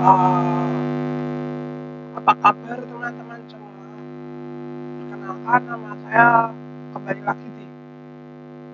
Eh, apa kabar teman-teman semua? Perkenalkan nama saya kembali lagi di